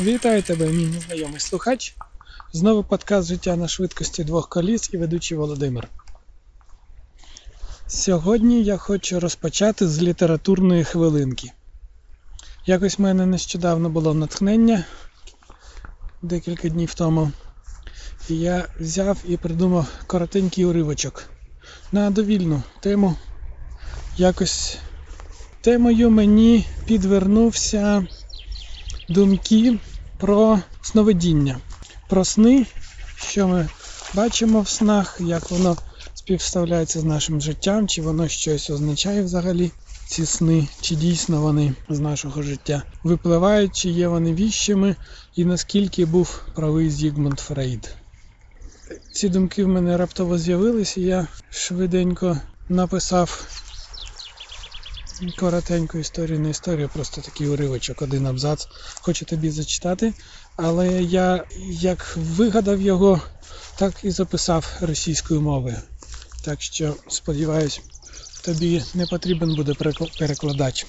Вітаю тебе, мій незнайомий слухач. Знову подкаст життя на швидкості двох коліс і ведучий Володимир. Сьогодні я хочу розпочати з літературної хвилинки. Якось в мене нещодавно було натхнення декілька днів тому. І я взяв і придумав коротенький уривочок на довільну тему. Якось темою мені підвернувся думки про сновидіння, про сни, що ми бачимо в снах, як воно співставляється з нашим життям, чи воно щось означає взагалі. Ці сни, чи дійсно вони з нашого життя випливають, чи є вони віщими, і наскільки був правий Зігмунд Фрейд. Ці думки в мене раптово з'явилися, і я швиденько написав коротеньку історію, не історію, просто такий уривочок, один абзац. Хочу тобі зачитати. Але я як вигадав його, так і записав російською мовою. Так що, сподіваюсь, тобі не потрібен буде перекладач.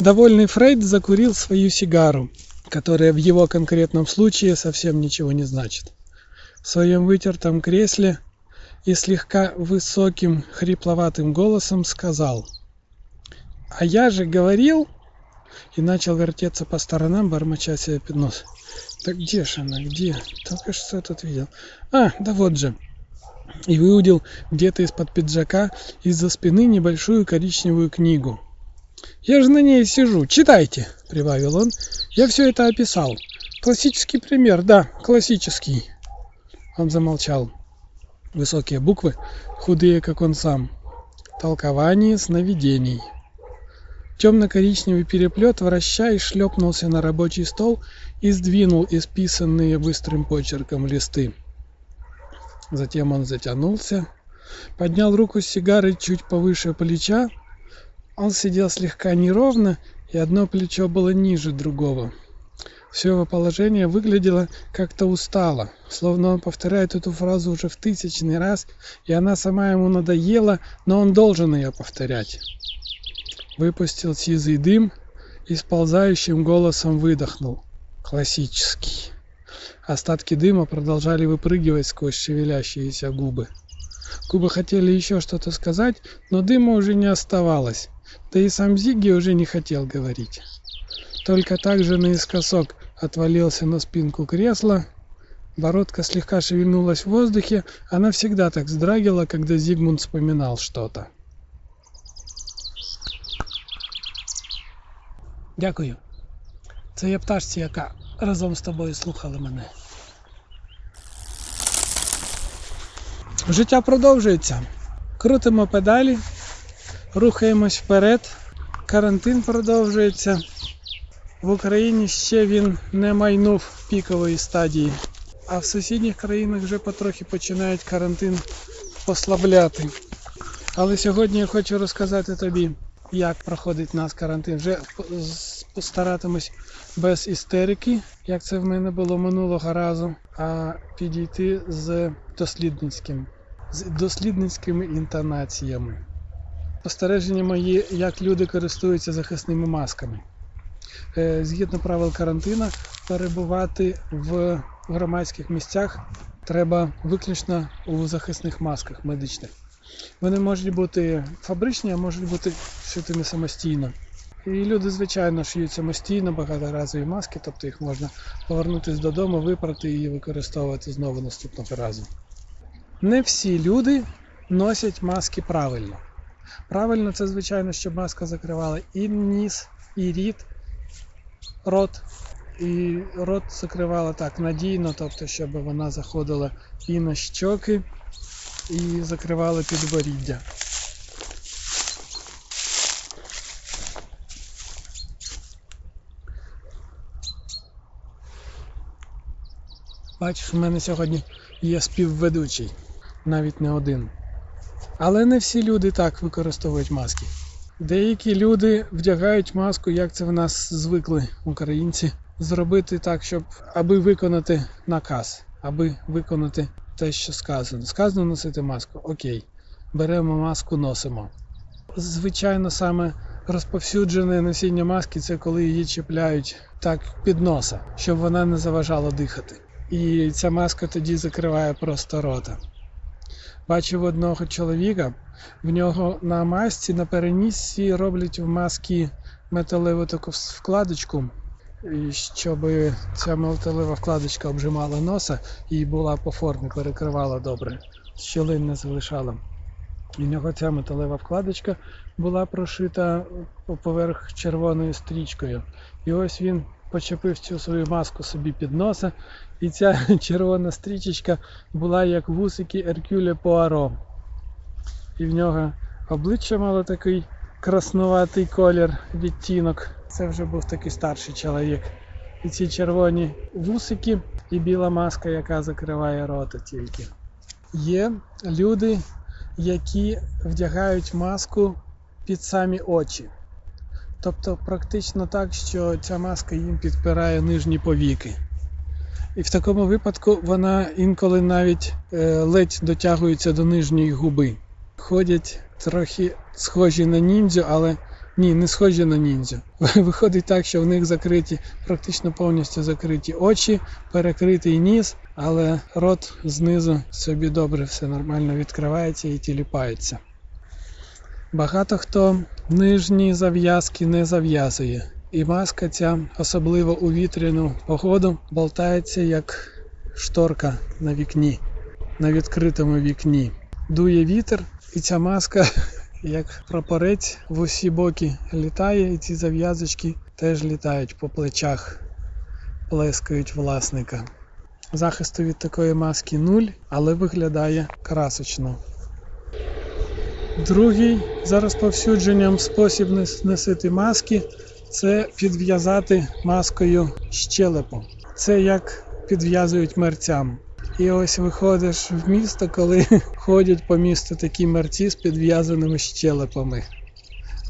Довольный Фрейд закурил свою сигару, которая в его конкретном случае совсем ничего не значит. В своем вытертом кресле и слегка высоким хрипловатым голосом сказал «А я же говорил...» и начал вертеться по сторонам, бормоча себе под нос. «Так где же она? Где? Только что тут видел. А, да вот же!» И выудил где-то из-под пиджака из-за спины небольшую коричневую книгу. «Я же на ней сижу. Читайте!» — прибавил он. «Я все это описал. Классический пример, да, классический». Он замолчал. Высокие буквы, худые, как он сам. Толкование сновидений. Темно-коричневый переплет, вращая, шлепнулся на рабочий стол и сдвинул исписанные быстрым почерком листы. Затем он затянулся, поднял руку с сигарой чуть повыше плеча. Он сидел слегка неровно, и одно плечо было ниже другого. Все его положение выглядело как-то устало, словно он повторяет эту фразу уже в тысячный раз, и она сама ему надоела, но он должен ее повторять. Выпустил сизый дым и сползающим голосом выдохнул. Классический. Остатки дыма продолжали выпрыгивать сквозь шевелящиеся губы. Губы хотели еще что-то сказать, но дыма уже не оставалось, да и сам Зиги уже не хотел говорить. Только так же наискосок отвалился на спинку кресла. Бородка слегка шевельнулась в воздухе. Она всегда так вздрагивала, когда Зигмунд вспоминал что-то. Дякую. Це є пташці, яка разом з тобою слухала мене. Життя продовжується. Крутимо педалі, рухаємось вперед. Карантин продовжується. В Україні ще він не майнув пікової стадії, а в сусідніх країнах вже потрохи починають карантин послабляти. Але сьогодні я хочу розказати тобі, як проходить нас карантин. Вже постаратимусь без істерики, як це в мене було минулого разу, а підійти з дослідницьким, з дослідницькими інтонаціями. Спостереження мої, як люди користуються захисними масками. Е, згідно правил карантину, перебувати в громадських місцях треба виключно у захисних масках медичних. Вони можуть бути фабричні, а можуть бути шитими самостійно. І люди, звичайно, шиють самостійно багаторазові маски, тобто їх можна повернутися додому, випрати і використовувати знову наступного разу. Не всі люди носять маски правильно. Правильно, це, звичайно, щоб маска закривала і ніс, і рід, рот. І рот закривала так надійно, тобто, щоб вона заходила і на щоки, і закривала підборіддя. Бачиш, у мене сьогодні є співведучий, навіть не один. Але не всі люди так використовують маски. Деякі люди вдягають маску, як це в нас звикли українці, зробити так, щоб аби виконати наказ, аби виконати те, що сказано. Сказано носити маску. Окей, беремо маску, носимо. Звичайно, саме розповсюджене носіння маски це коли її чіпляють так під носа, щоб вона не заважала дихати. І ця маска тоді закриває просто рота. Бачив одного чоловіка, в нього на масці на перенісці роблять в маски металеву таку вкладочку, щоб ця металева вкладочка обжимала носа і була по формі, перекривала добре, щілин не залишала. У нього ця металева вкладочка була прошита поверх червоною стрічкою. І ось він почепив цю свою маску собі під носа, і ця червона стрічечка була як вусики Еркюля Пуаро. І в нього обличчя мало такий краснуватий колір, відтінок. Це вже був такий старший чоловік. І ці червоні вусики і біла маска, яка закриває рота тільки. Є люди, які вдягають маску під самі очі. Тобто практично так, що ця маска їм підпирає нижні повіки. І в такому випадку вона інколи навіть е, ледь дотягується до нижньої губи. Ходять трохи схожі на ніндзю, але ні, не схожі на ніндзю. Виходить так, що в них закриті, практично повністю закриті очі, перекритий ніс, але рот знизу собі добре все нормально відкривається і тіліпається. Багато хто нижні зав'язки не зав'язує. І маска ця, особливо у вітряну погоду, болтається як шторка на вікні, на відкритому вікні. Дує вітер, і ця маска, як прапорець, в усі боки літає, і ці зав'язочки теж літають по плечах, плескають власника. Захисту від такої маски нуль, але виглядає красочно. Другий за розповсюдженням спосіб носити маски це підв'язати маскою щелепу. Це як підв'язують мерцям. І ось виходиш в місто, коли ходять по місту такі мерці з підв'язаними щелепами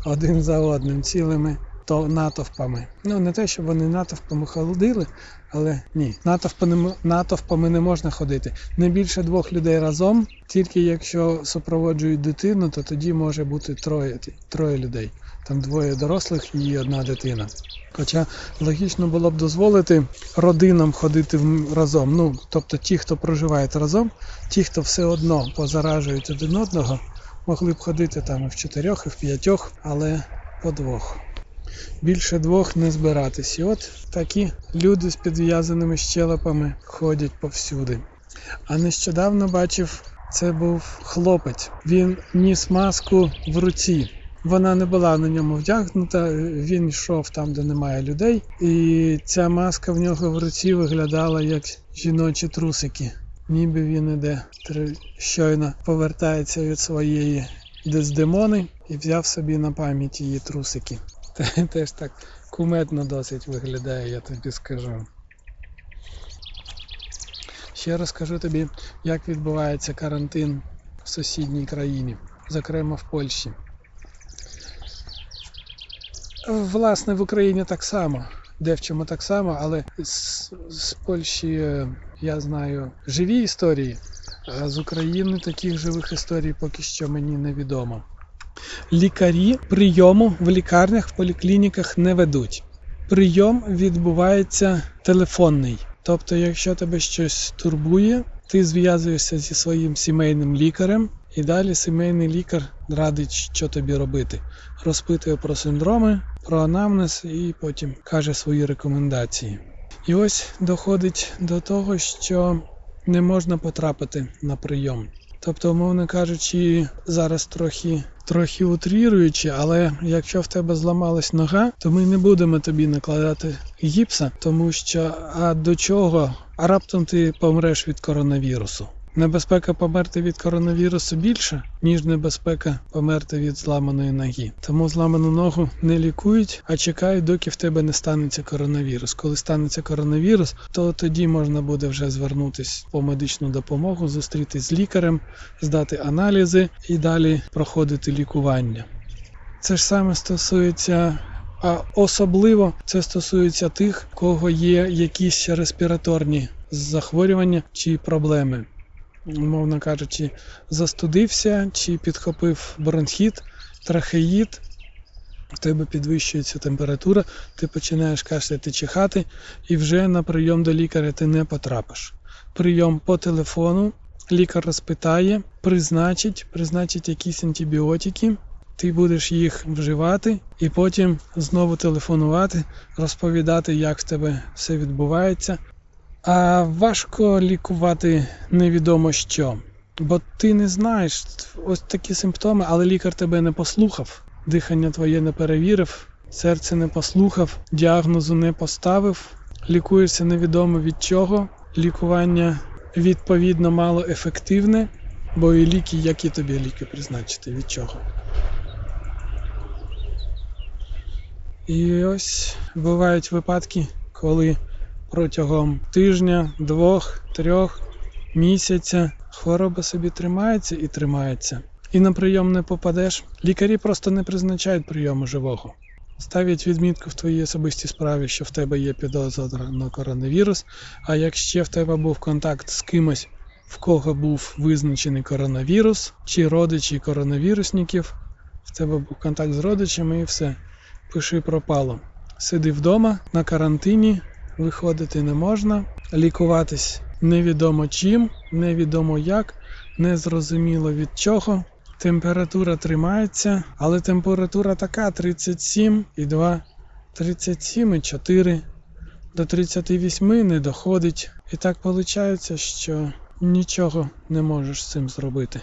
один за одним, цілими натовпами. Ну не те, щоб вони натовпами ходили, але ні, натовпами, натовпами не можна ходити. Не більше двох людей разом, тільки якщо супроводжують дитину, то тоді може бути троє, троє людей. Там двоє дорослих і одна дитина. Хоча логічно було б дозволити родинам ходити разом. Ну, тобто ті, хто проживають разом, ті, хто все одно позаражують один одного, могли б ходити там і в чотирьох, і в п'ятьох, але по двох. Більше двох не збиратись. І от такі люди з підв'язаними щелепами ходять повсюди. А нещодавно бачив, це був хлопець. Він ніс маску в руці. Вона не була на ньому вдягнута, він йшов там, де немає людей, і ця маска в нього в руці виглядала як жіночі трусики. Ніби він іде щойно повертається від своєї дездемони і взяв собі на пам'ять її трусики. Теж так куметно досить виглядає, я тобі скажу. Ще розкажу тобі, як відбувається карантин в сусідній країні, зокрема в Польщі. Власне, в Україні так само, де в чому так само, але з, з Польщі е, я знаю живі історії, а з України таких живих історій поки що мені невідомо. Лікарі прийому в лікарнях, в поліклініках не ведуть. Прийом відбувається телефонний. Тобто, якщо тебе щось турбує, ти зв'язуєшся зі своїм сімейним лікарем, і далі сімейний лікар радить, що тобі робити. Розпитує про синдроми, про анамнез і потім каже свої рекомендації. І ось доходить до того, що не можна потрапити на прийом. Тобто, умовно кажучи, зараз трохи трохи утріруючи, але якщо в тебе зламалась нога, то ми не будемо тобі накладати гіпса, тому що а до чого? А раптом ти помреш від коронавірусу. Небезпека померти від коронавірусу більше, ніж небезпека померти від зламаної ноги. Тому зламану ногу не лікують, а чекають, доки в тебе не станеться коронавірус. Коли станеться коронавірус, то тоді можна буде вже звернутися по медичну допомогу, зустрітись з лікарем, здати аналізи і далі проходити лікування. Це ж саме стосується. А особливо це стосується тих, кого є якісь респіраторні захворювання чи проблеми умовно кажучи, застудився чи підхопив бронхіт, трахеїд, в тебе підвищується температура, ти починаєш кашляти чихати, і вже на прийом до лікаря ти не потрапиш. Прийом по телефону, лікар розпитає, призначить, призначить якісь антибіотики, ти будеш їх вживати і потім знову телефонувати, розповідати, як в тебе все відбувається. А важко лікувати невідомо що. Бо ти не знаєш ось такі симптоми, але лікар тебе не послухав, дихання твоє не перевірив, серце не послухав, діагнозу не поставив, лікуєшся невідомо від чого. Лікування відповідно мало ефективне, бо і ліки, які тобі ліки призначити, від чого. І ось бувають випадки, коли протягом тижня, двох, трьох місяця хвороба собі тримається і тримається. І на прийом не попадеш. Лікарі просто не призначають прийому живого. Ставлять відмітку в твоїй особистій справі, що в тебе є підозра на коронавірус. А якщо в тебе був контакт з кимось, в кого був визначений коронавірус, чи родичі коронавірусників, в тебе був контакт з родичами і все. Пиши пропало. Сиди вдома на карантині, виходити не можна, лікуватись невідомо чим, невідомо як, незрозуміло від чого. Температура тримається, але температура така 37,2, 37,4, до 38 не доходить. І так виходить, що нічого не можеш з цим зробити.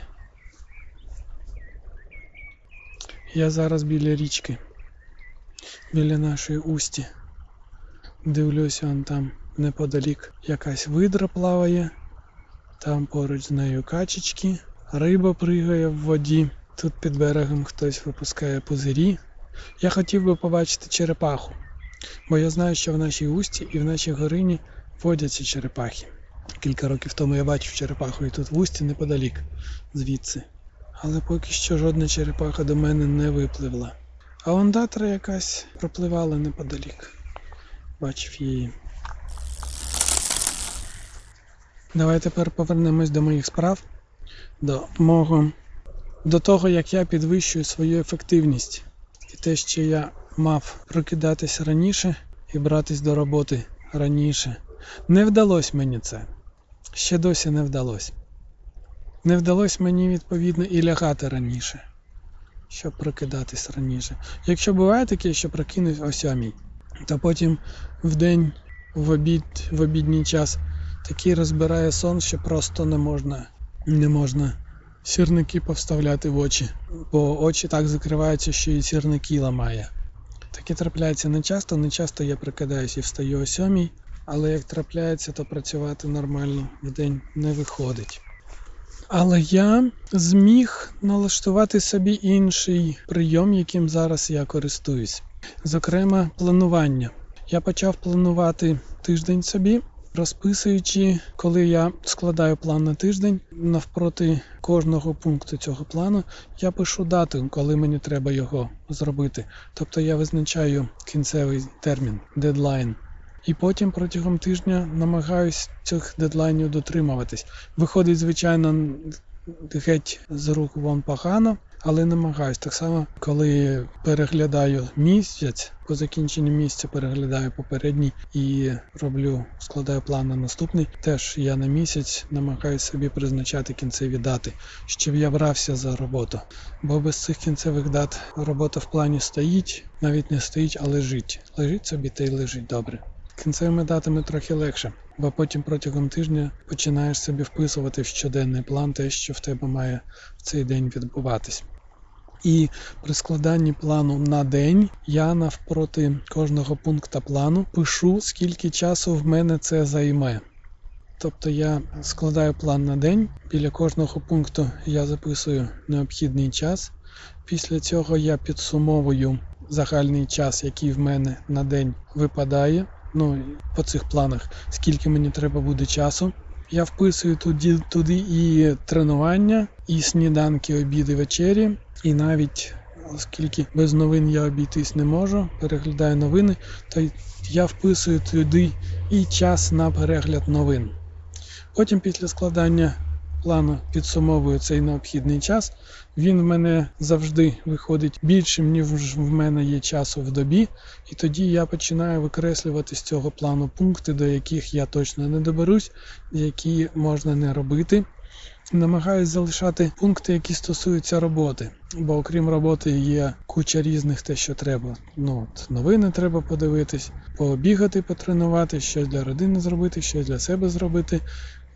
Я зараз біля річки, біля нашої усті. Дивлюся, он там неподалік якась видра плаває, там поруч з нею качечки, риба пригає в воді. Тут під берегом хтось випускає пузирі. Я хотів би побачити черепаху, бо я знаю, що в нашій усті і в нашій горині водяться черепахи. Кілька років тому я бачив черепаху і тут в усті неподалік звідси. Але поки що жодна черепаха до мене не випливла. А ондатра якась пропливала неподалік. Бачив її. Давай тепер повернемось до моїх справ, до мого, до того, як я підвищую свою ефективність. І те, що я мав прокидатись раніше і братись до роботи раніше. Не вдалося мені це. Ще досі не вдалося. Не вдалося мені відповідно і лягати раніше, щоб прокидатись раніше. Якщо буває таке, що прокинусь о сьомій, то потім в день, в обід, в обідній час такий розбирає сон, що просто не можна не можна сірники повставляти в очі, бо очі так закриваються, що і сірники ламає. Таке трапляється не часто, не часто я прикидаюся і встаю о сьомій, але як трапляється, то працювати нормально в день не виходить. Але я зміг налаштувати собі інший прийом, яким зараз я користуюсь. Зокрема, планування. Я почав планувати тиждень собі, розписуючи, коли я складаю план на тиждень, навпроти кожного пункту цього плану я пишу дату, коли мені треба його зробити. Тобто я визначаю кінцевий термін, дедлайн. І потім протягом тижня намагаюсь цих дедлайнів дотримуватись. Виходить, звичайно, геть з рук вон погано, але намагаюсь. Так само, коли переглядаю місяць, по закінченню місяця переглядаю попередній і роблю, складаю план на наступний. Теж я на місяць намагаюся собі призначати кінцеві дати, щоб я брався за роботу. Бо без цих кінцевих дат робота в плані стоїть, навіть не стоїть, а лежить. Лежить собі та й лежить добре. Кінцевими датами трохи легше, бо потім протягом тижня починаєш собі вписувати в щоденний план те, що в тебе має в цей день відбуватись. І при складанні плану на день я навпроти кожного пункта плану пишу, скільки часу в мене це займе. Тобто я складаю план на день, біля кожного пункту я записую необхідний час. Після цього я підсумовую загальний час, який в мене на день випадає. Ну, по цих планах, скільки мені треба буде часу. Я вписую туди, туди і тренування, і сніданки, обіди, вечері, і навіть оскільки без новин я обійтись не можу, переглядаю новини, то я вписую туди і час на перегляд новин. Потім після складання плану підсумовую цей необхідний час. Він в мене завжди виходить більшим, ніж в мене є часу в добі, і тоді я починаю викреслювати з цього плану пункти, до яких я точно не доберусь, які можна не робити. Намагаюсь залишати пункти, які стосуються роботи, бо окрім роботи є куча різних те, що треба. Ну, от, Новини треба подивитись, побігати, потренувати, щось для родини зробити, щось для себе зробити,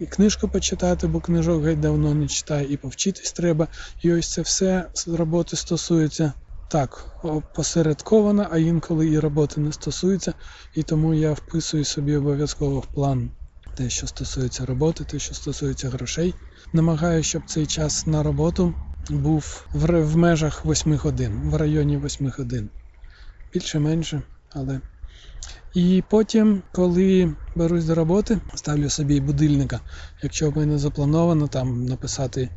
і книжку почитати, бо книжок геть давно не читаю, і повчитись треба. І ось це все з роботи стосується так, посередковано, а інколи і роботи не стосується, і тому я вписую собі обов'язково в план те, що стосується роботи, те, що стосується грошей. Намагаюся, щоб цей час на роботу був в, в межах 8 годин, в районі 8 годин. Більше-менше, але. І потім, коли берусь до роботи, ставлю собі будильника. Якщо в мене заплановано там написати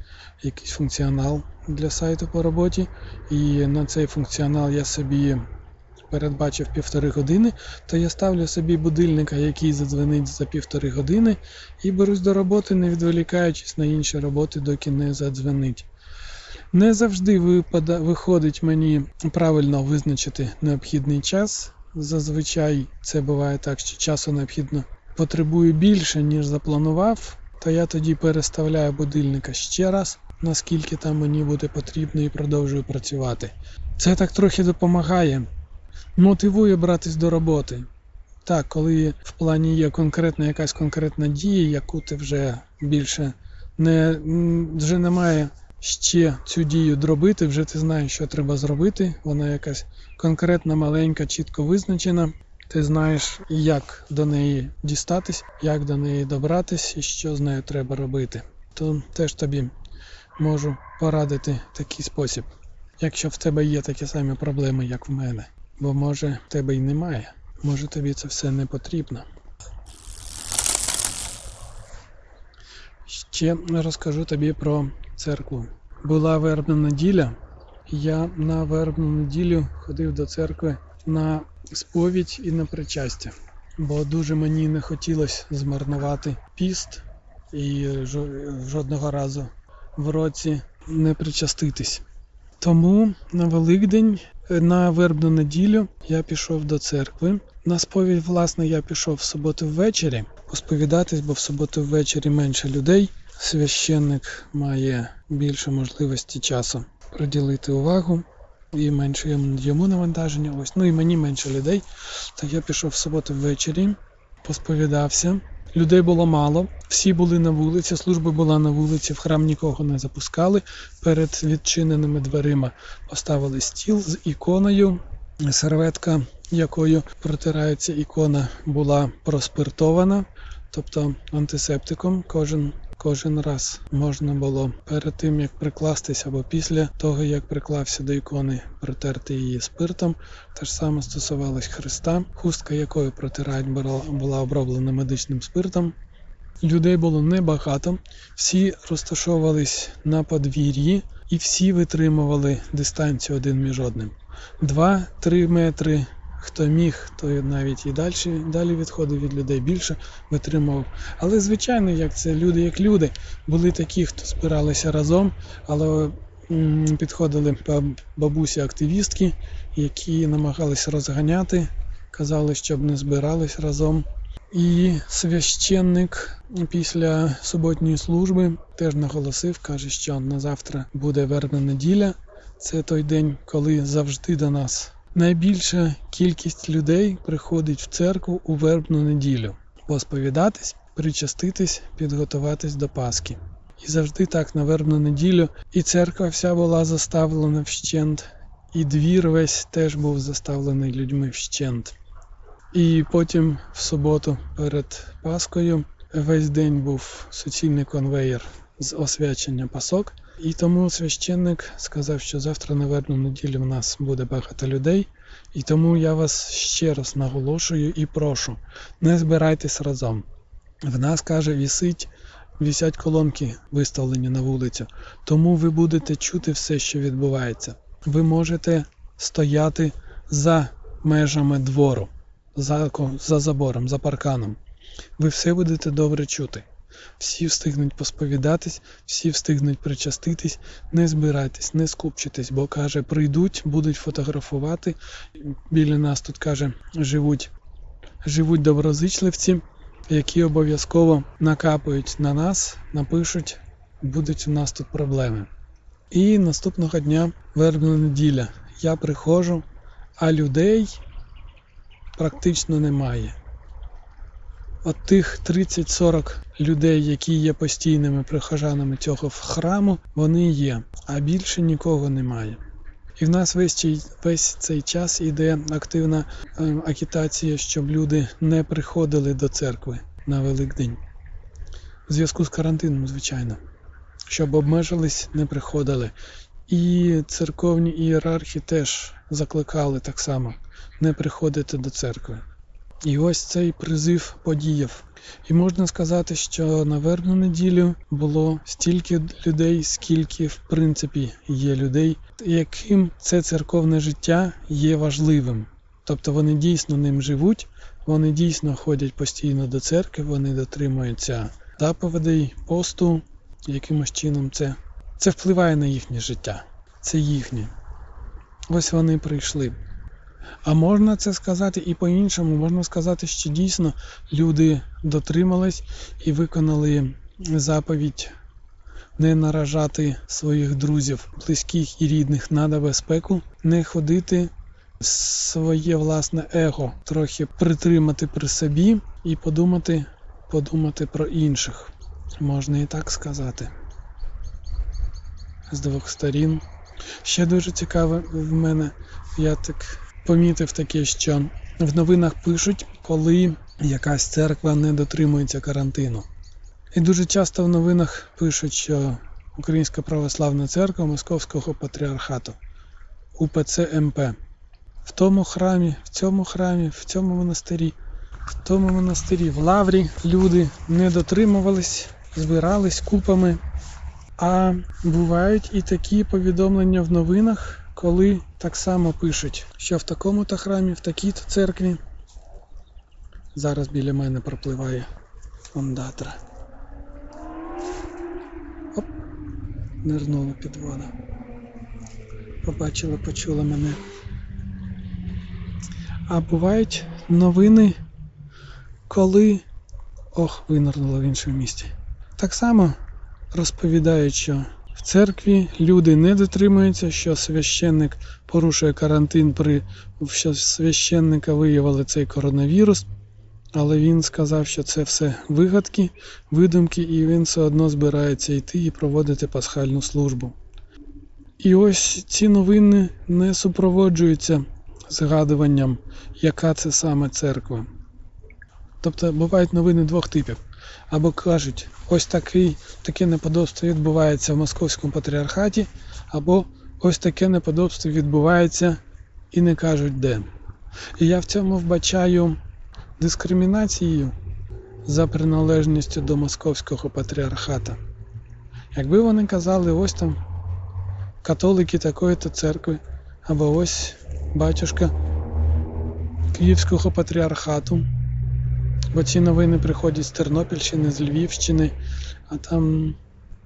якийсь функціонал для сайту по роботі, і на цей функціонал я собі передбачив півтори години, то я ставлю собі будильника, який задзвонить за півтори години, і берусь до роботи, не відволікаючись на інші роботи, доки не задзвонить. Не завжди випада, виходить мені правильно визначити необхідний час. Зазвичай це буває так, що часу необхідно потребую більше, ніж запланував, то я тоді переставляю будильника ще раз, наскільки там мені буде потрібно, і продовжую працювати. Це так трохи допомагає мотивує братись до роботи. Так, коли в плані є конкретна якась конкретна дія, яку ти вже більше не вже немає ще цю дію дробити, вже ти знаєш, що треба зробити. Вона якась конкретна, маленька, чітко визначена. Ти знаєш, як до неї дістатись, як до неї добратись і що з нею треба робити. То теж тобі можу порадити такий спосіб, якщо в тебе є такі самі проблеми, як в мене. Бо може в тебе й немає. Може тобі це все не потрібно. Ще розкажу тобі про церкву. Була вербна неділя, я на вербну неділю ходив до церкви на сповідь і на причастя, бо дуже мені не хотілося змарнувати піст і жодного разу в році не причаститись. Тому на Великдень на вербну неділю я пішов до церкви. На сповідь, власне, я пішов в суботу ввечері посповідатись, бо в суботу ввечері менше людей. Священник має більше можливості часу приділити увагу і менше йому навантаження. Ось, ну і мені менше людей. То я пішов в суботу ввечері, посповідався. Людей було мало, всі були на вулиці, служба була на вулиці, в храм нікого не запускали. Перед відчиненими дверима поставили стіл з іконою. Серветка, якою протирається ікона, була проспиртована, тобто антисептиком. Кожен Кожен раз можна було перед тим, як прикластися, або після того, як приклався до ікони, протерти її спиртом. Те ж саме стосувалось Христа, хустка якої протирають була оброблена медичним спиртом. Людей було небагато, всі розташовувались на подвір'ї і всі витримували дистанцію один між одним. Два-три метри Хто міг, той навіть і далі далі відходив від людей більше витримував. Але, звичайно, як це люди, як люди, були такі, хто спиралися разом, але підходили бабусі-активістки, які намагалися розганяти, казали, щоб не збирались разом. І священник після суботньої служби теж наголосив, каже, що на завтра буде верна неділя. Це той день, коли завжди до нас Найбільша кількість людей приходить в церкву у вербну неділю посповідатись, причаститись, підготуватись до Пасхи. І завжди так на вербну неділю і церква вся була заставлена вщент, і двір весь теж був заставлений людьми вщент. І потім в суботу перед Паскою весь день був суцільний конвеєр з освячення пасок. І тому священник сказав, що завтра на вербну неділю в нас буде багато людей. І тому я вас ще раз наголошую і прошу, не збирайтесь разом. В нас, каже, вісить, вісять колонки виставлені на вулицю, тому ви будете чути все, що відбувається. Ви можете стояти за межами двору, за, за забором, за парканом. Ви все будете добре чути. Всі встигнуть посповідатись, всі встигнуть причаститись, не збирайтесь, не скупчитесь, бо каже, прийдуть, будуть фотографувати. Біля нас тут каже, живуть, живуть доброзичливці, які обов'язково накапають на нас, напишуть, будуть у нас тут проблеми. І наступного дня вербна неділя. Я приходжу, а людей практично немає. От тих 30-40 людей, які є постійними прихожанами цього храму, вони є, а більше нікого немає. І в нас весь весь цей час іде активна е, агітація, щоб люди не приходили до церкви на Великдень. У зв'язку з карантином, звичайно, щоб обмежились, не приходили. І церковні ієрархи теж закликали так само не приходити до церкви. І ось цей призив подіяв. І можна сказати, що на вербну неділю було стільки людей, скільки в принципі є людей, яким це церковне життя є важливим. Тобто вони дійсно ним живуть, вони дійсно ходять постійно до церкви, вони дотримуються заповідей, посту, якимось чином це, це впливає на їхнє життя. Це їхнє. Ось вони прийшли. А можна це сказати і по-іншому, можна сказати, що дійсно люди дотримались і виконали заповідь не наражати своїх друзів, близьких і рідних на небезпеку, не ходити своє власне его, трохи притримати при собі і подумати, подумати про інших. Можна і так сказати. З двох сторін. Ще дуже цікаве в мене, я так помітив таке, що в новинах пишуть, коли якась церква не дотримується карантину. І дуже часто в новинах пишуть, що Українська православна церква Московського патріархату УПЦ МП. В тому храмі, в цьому храмі, в цьому монастирі, в тому монастирі, в Лаврі люди не дотримувались, збирались купами. А бувають і такі повідомлення в новинах, коли так само пишуть, що в такому-то храмі, в такій-то церкві. Зараз біля мене пропливає ондатра. Оп, нирнула під воду. Побачила, почула мене. А бувають новини, коли... Ох, винирнула в іншому місці. Так само розповідають, що в церкві люди не дотримуються, що священник порушує карантин, при що священника виявили цей коронавірус, але він сказав, що це все вигадки, видумки, і він все одно збирається йти і проводити пасхальну службу. І ось ці новини не супроводжуються згадуванням, яка це саме церква. Тобто бувають новини двох типів. Або кажуть, ось такий, таке неподобство відбувається в Московському патріархаті, або ось таке неподобство відбувається і не кажуть де. І я в цьому вбачаю дискримінацією за приналежністю до Московського патріархата. Якби вони казали, ось там католики такої-то церкви, або ось батюшка Київського патріархату. Бо ці новини приходять з Тернопільщини, з Львівщини, а там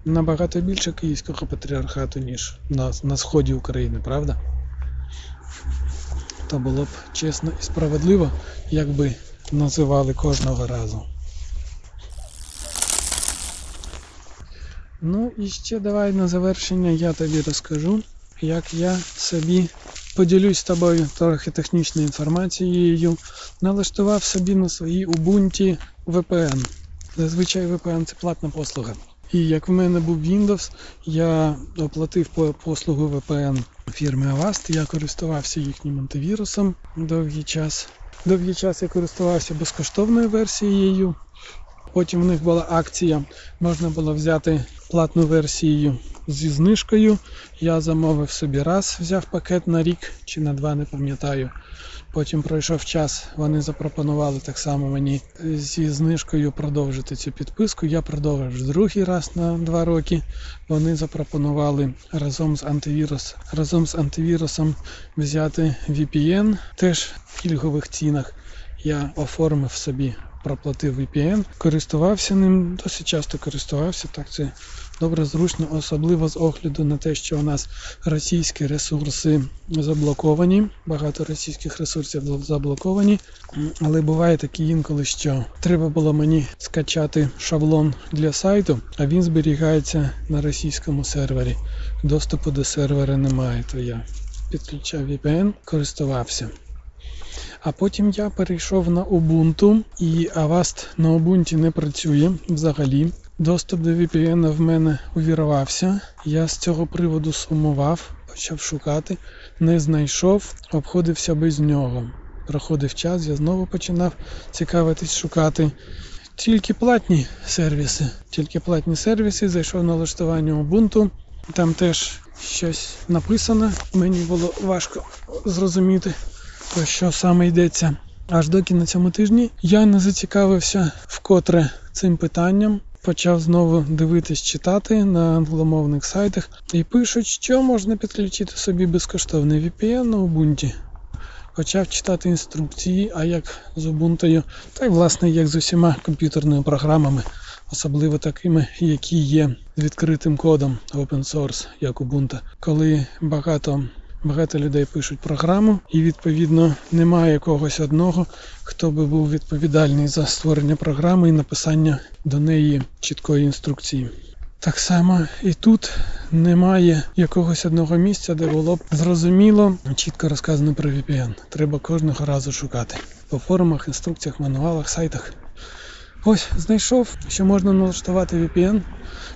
набагато більше Київського патріархату, ніж на, на сході України, правда? То було б чесно і справедливо, якби називали кожного разу. Ну і ще давай на завершення я тобі розкажу, як я собі поділюсь з тобою трохи технічною інформацією. Налаштував собі на своїй Ubuntu VPN. Зазвичай VPN це платна послуга. І як в мене був Windows, я оплатив послугу VPN фірми Avast, я користувався їхнім антивірусом довгий час. Довгий час я користувався безкоштовною версією. Потім в них була акція, можна було взяти платну версію зі знижкою. Я замовив собі раз, взяв пакет на рік чи на два, не пам'ятаю. Потім пройшов час, вони запропонували так само мені зі знижкою продовжити цю підписку. Я продовжив другий раз на два роки. Вони запропонували разом з антивірус, разом з антивірусом взяти VPN, теж в пільгових цінах. Я оформив собі проплатив VPN, користувався ним, досить часто користувався. Так це добре зручно, особливо з огляду на те, що у нас російські ресурси заблоковані. Багато російських ресурсів заблоковані. Але буває такі інколи, що треба було мені скачати шаблон для сайту, а він зберігається на російському сервері. Доступу до сервера немає, то я підключав VPN, користувався. А потім я перейшов на Ubuntu, і Avast на Ubuntu не працює взагалі. Доступ до VPN в мене увірвався. Я з цього приводу сумував, почав шукати, не знайшов, обходився без нього. Проходив час, я знову починав цікавитись шукати. Тільки платні сервіси. Тільки платні сервіси, зайшов на налаштування Ubuntu. Там теж щось написано. Мені було важко зрозуміти, про що саме йдеться. Аж доки на цьому тижні я не зацікавився вкотре цим питанням. Почав знову дивитись, читати на англомовних сайтах і пишуть, що можна підключити собі безкоштовний VPN на Ubuntu. Почав читати інструкції, а як з Ubuntu, та й власне як з усіма комп'ютерними програмами, особливо такими, які є з відкритим кодом open source, як Ubuntu. Коли багато Багато людей пишуть програму, і відповідно немає когось одного, хто би був відповідальний за створення програми і написання до неї чіткої інструкції. Так само і тут немає якогось одного місця, де було б зрозуміло, чітко розказано про VPN. Треба кожного разу шукати по форумах, інструкціях, мануалах, сайтах. Ось знайшов, що можна налаштувати VPN.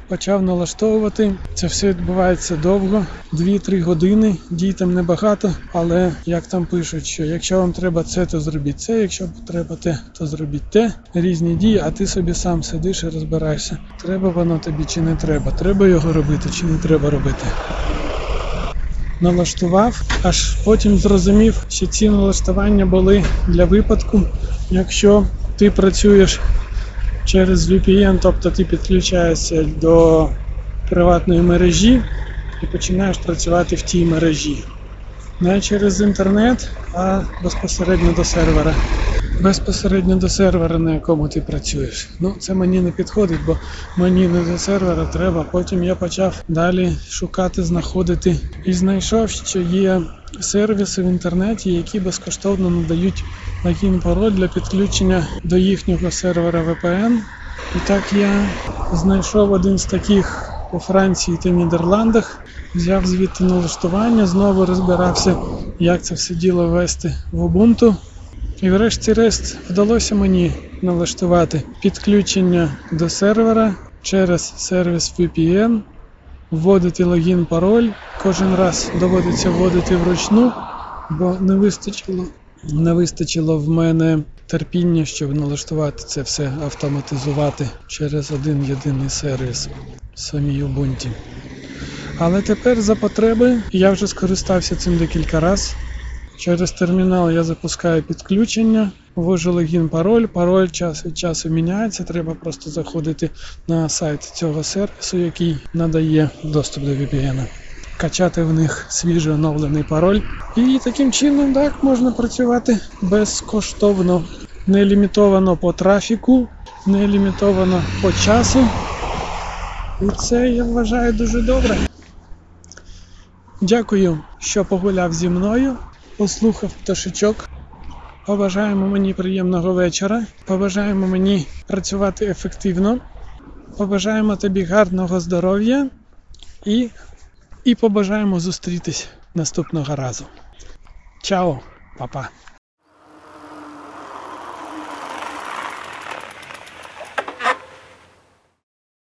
Почав налаштовувати. Це все відбувається довго, 2-3 години. Дій там небагато, але як там пишуть, що якщо вам треба це, то зробіть це, якщо треба те, то зробіть те. Різні дії, а ти собі сам сидиш і розбираєшся. Треба воно тобі чи не треба. Треба його робити чи не треба робити. Налаштував, аж потім зрозумів, що ці налаштування були для випадку, якщо ти працюєш через VPN, тобто ти підключаєшся до приватної мережі і починаєш працювати в тій мережі. Не через інтернет, а безпосередньо до сервера. Безпосередньо до сервера, на якому ти працюєш. Ну, це мені не підходить, бо мені не до сервера треба. Потім я почав далі шукати, знаходити і знайшов, що є сервіси в інтернеті, які безкоштовно надають логін пароль для підключення до їхнього сервера VPN. І так я знайшов один з таких у Франції та Нідерландах, взяв звідти налаштування, знову розбирався, як це все діло ввести в Ubuntu. І врешті-решт вдалося мені налаштувати підключення до сервера через сервіс VPN, вводити логін, пароль. Кожен раз доводиться вводити вручну, бо не вистачило, не вистачило в мене терпіння, щоб налаштувати це все, автоматизувати через один єдиний сервіс самій Ubuntu. Але тепер за потреби я вже скористався цим декілька разів. Через термінал я запускаю підключення, ввожу логін, пароль. Пароль час від часу міняється. Треба просто заходити на сайт цього сервісу, який надає доступ до VPN. Качати в них свіжий оновлений пароль. І таким чином так можна працювати безкоштовно, не лімітовано по трафіку, не лімітовано по часу. І це я вважаю дуже добре. Дякую, що погуляв зі мною послухав пташечок. Побажаємо мені приємного вечора. Побажаємо мені працювати ефективно. Побажаємо тобі гарного здоров'я і, і побажаємо зустрітись наступного разу. Чао, папа.